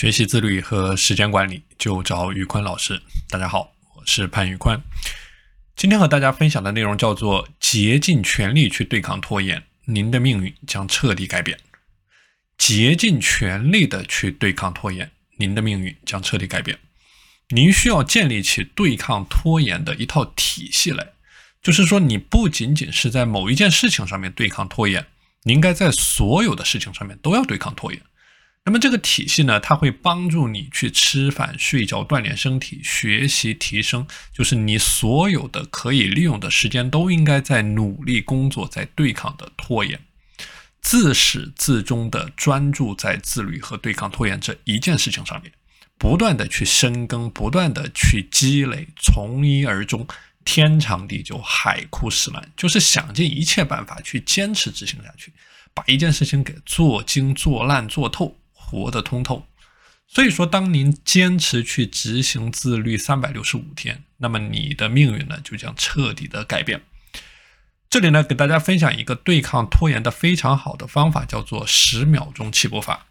学习自律和时间管理，就找宇坤老师。大家好，我是潘宇坤。今天和大家分享的内容叫做“竭尽全力去对抗拖延，您的命运将彻底改变”。竭尽全力的去对抗拖延，您的命运将彻底改变。您需要建立起对抗拖延的一套体系来，就是说，你不仅仅是在某一件事情上面对抗拖延，你应该在所有的事情上面都要对抗拖延。那么这个体系呢，它会帮助你去吃饭、睡觉、锻炼身体、学习、提升，就是你所有的可以利用的时间都应该在努力工作，在对抗的拖延，自始至终的专注在自律和对抗拖延这一件事情上面，不断的去深耕，不断的去积累，从一而终，天长地久，海枯石烂，就是想尽一切办法去坚持执行下去，把一件事情给做精、做烂、做透。活得通透，所以说，当您坚持去执行自律三百六十五天，那么你的命运呢就将彻底的改变。这里呢，给大家分享一个对抗拖延的非常好的方法，叫做十秒钟起步法。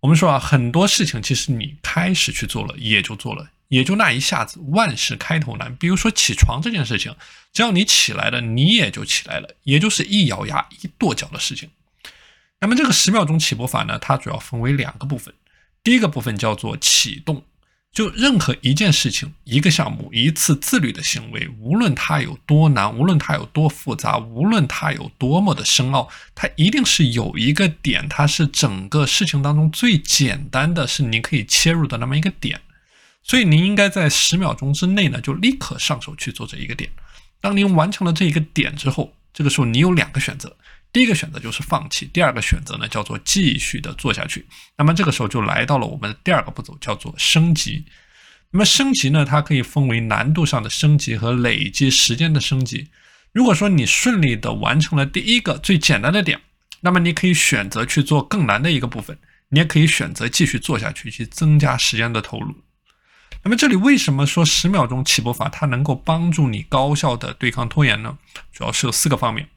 我们说啊，很多事情其实你开始去做了，也就做了，也就那一下子，万事开头难。比如说起床这件事情，只要你起来了，你也就起来了，也就是一咬牙一跺脚的事情。那么这个十秒钟起步法呢，它主要分为两个部分。第一个部分叫做启动，就任何一件事情、一个项目、一次自律的行为，无论它有多难，无论它有多复杂，无论它有多么的深奥，它一定是有一个点，它是整个事情当中最简单的是您可以切入的那么一个点。所以您应该在十秒钟之内呢，就立刻上手去做这一个点。当您完成了这一个点之后，这个时候你有两个选择。第一个选择就是放弃，第二个选择呢叫做继续的做下去。那么这个时候就来到了我们的第二个步骤，叫做升级。那么升级呢，它可以分为难度上的升级和累积时间的升级。如果说你顺利的完成了第一个最简单的点，那么你可以选择去做更难的一个部分，你也可以选择继续做下去，去增加时间的投入。那么这里为什么说十秒钟起步法它能够帮助你高效的对抗拖延呢？主要是有四个方面。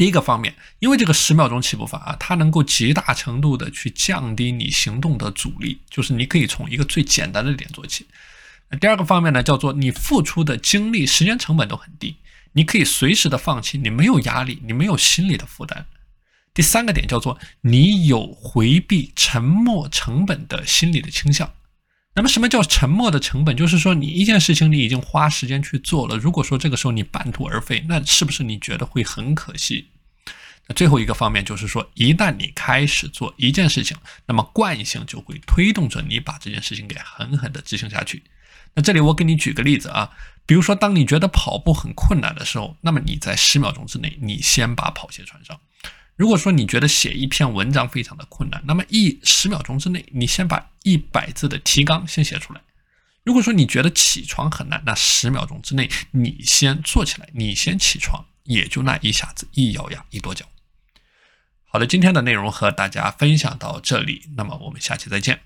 第一个方面，因为这个十秒钟起步法啊，它能够极大程度的去降低你行动的阻力，就是你可以从一个最简单的点做起。第二个方面呢，叫做你付出的精力、时间成本都很低，你可以随时的放弃，你没有压力，你没有心理的负担。第三个点叫做你有回避沉没成本的心理的倾向。那么什么叫沉默的成本？就是说你一件事情你已经花时间去做了，如果说这个时候你半途而废，那是不是你觉得会很可惜？那最后一个方面就是说，一旦你开始做一件事情，那么惯性就会推动着你把这件事情给狠狠地执行下去。那这里我给你举个例子啊，比如说当你觉得跑步很困难的时候，那么你在十秒钟之内，你先把跑鞋穿上。如果说你觉得写一篇文章非常的困难，那么一十秒钟之内，你先把一百字的提纲先写出来。如果说你觉得起床很难，那十秒钟之内，你先坐起来，你先起床，也就那一下子，一咬牙一跺脚。好的，今天的内容和大家分享到这里，那么我们下期再见。